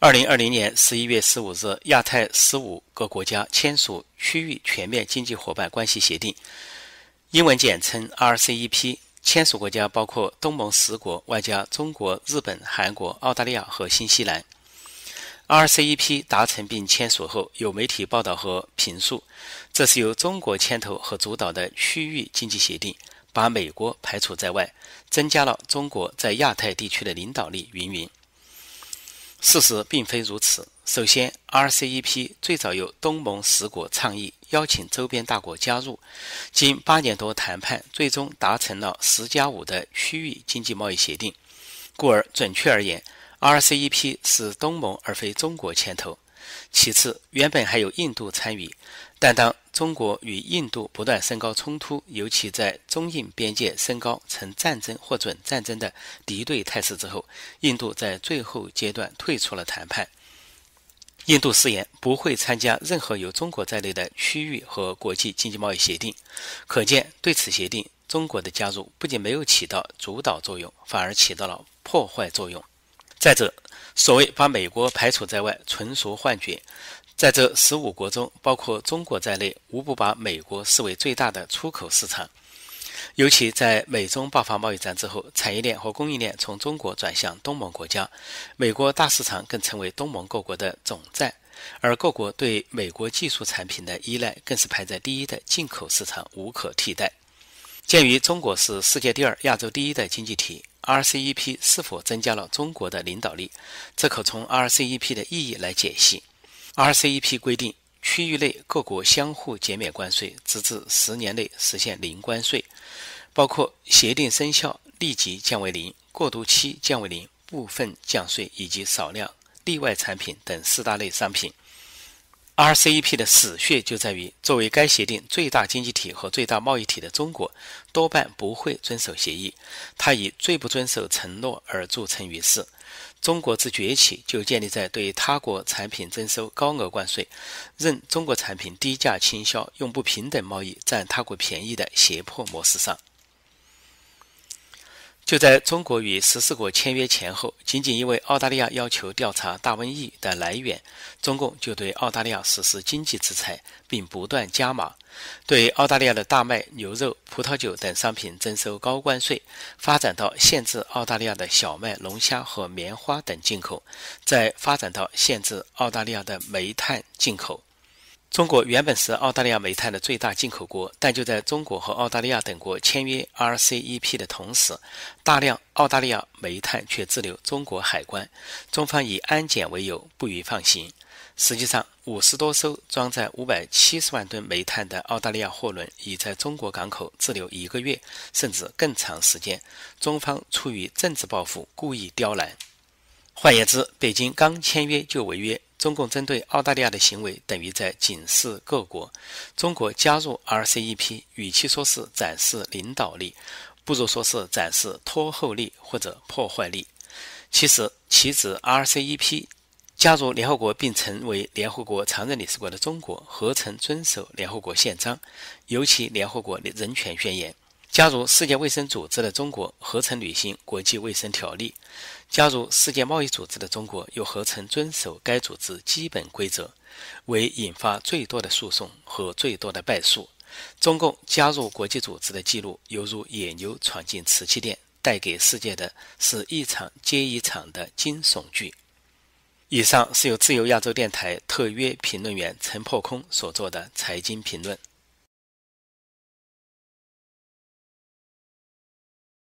二零二零年十一月十五日，亚太十五个国家签署区域全面经济伙伴关系协定，英文简称 RCEP。签署国家包括东盟十国，外加中国、日本、韩国、澳大利亚和新西兰。RCEP 达成并签署后，有媒体报道和评述，这是由中国牵头和主导的区域经济协定，把美国排除在外，增加了中国在亚太地区的领导力。云云。事实并非如此。首先，RCEP 最早由东盟十国倡议，邀请周边大国加入。经八年多谈判，最终达成了“十加五”的区域经济贸易协定。故而，准确而言，RCEP 是东盟而非中国牵头。其次，原本还有印度参与，但当中国与印度不断升高冲突，尤其在中印边界升高呈战争或准战争的敌对态势之后，印度在最后阶段退出了谈判。印度誓言不会参加任何由中国在内的区域和国际经济贸易协定。可见，对此协定，中国的加入不仅没有起到主导作用，反而起到了破坏作用。再者，所谓把美国排除在外，纯属幻觉。在这十五国中，包括中国在内，无不把美国视为最大的出口市场。尤其在美中爆发贸易战之后，产业链和供应链从中国转向东盟国家，美国大市场更成为东盟各国的总站，而各国对美国技术产品的依赖更是排在第一的进口市场无可替代。鉴于中国是世界第二、亚洲第一的经济体，RCEP 是否增加了中国的领导力？这可从 RCEP 的意义来解析。RCEP 规定，区域内各国相互减免关税，直至十年内实现零关税，包括协定生效立即降为零、过渡期降为零、部分降税以及少量例外产品等四大类商品。RCEP 的死穴就在于，作为该协定最大经济体和最大贸易体的中国，多半不会遵守协议。它以最不遵守承诺而著称于世。中国自崛起就建立在对他国产品征收高额关税、任中国产品低价倾销、用不平等贸易占他国便宜的胁迫模式上。就在中国与十四国签约前后，仅仅因为澳大利亚要求调查大瘟疫的来源，中共就对澳大利亚实施经济制裁，并不断加码，对澳大利亚的大麦、牛肉、葡萄酒等商品征收高关税，发展到限制澳大利亚的小麦、龙虾和棉花等进口，再发展到限制澳大利亚的煤炭进口。中国原本是澳大利亚煤炭的最大进口国，但就在中国和澳大利亚等国签约 RCEP 的同时，大量澳大利亚煤炭却滞留中国海关，中方以安检为由不予放行。实际上，五十多艘装载五百七十万吨煤炭的澳大利亚货轮已在中国港口滞留一个月，甚至更长时间。中方出于政治报复，故意刁难。换言之，北京刚签约就违约。中共针对澳大利亚的行为，等于在警示各国：中国加入 RCEP，与其说是展示领导力，不如说是展示拖后力或者破坏力。其实，岂止 RCEP 加入联合国并成为联合国常任理事国的中国，何曾遵守联合国宪章，尤其联合国人权宣言？加入世界卫生组织的中国，何曾履行国际卫生条例？加入世界贸易组织的中国，又何曾遵守该组织基本规则？为引发最多的诉讼和最多的败诉。中共加入国际组织的记录，犹如野牛闯进瓷器店，带给世界的是一场接一场的惊悚剧。以上是由自由亚洲电台特约评论员陈破空所做的财经评论。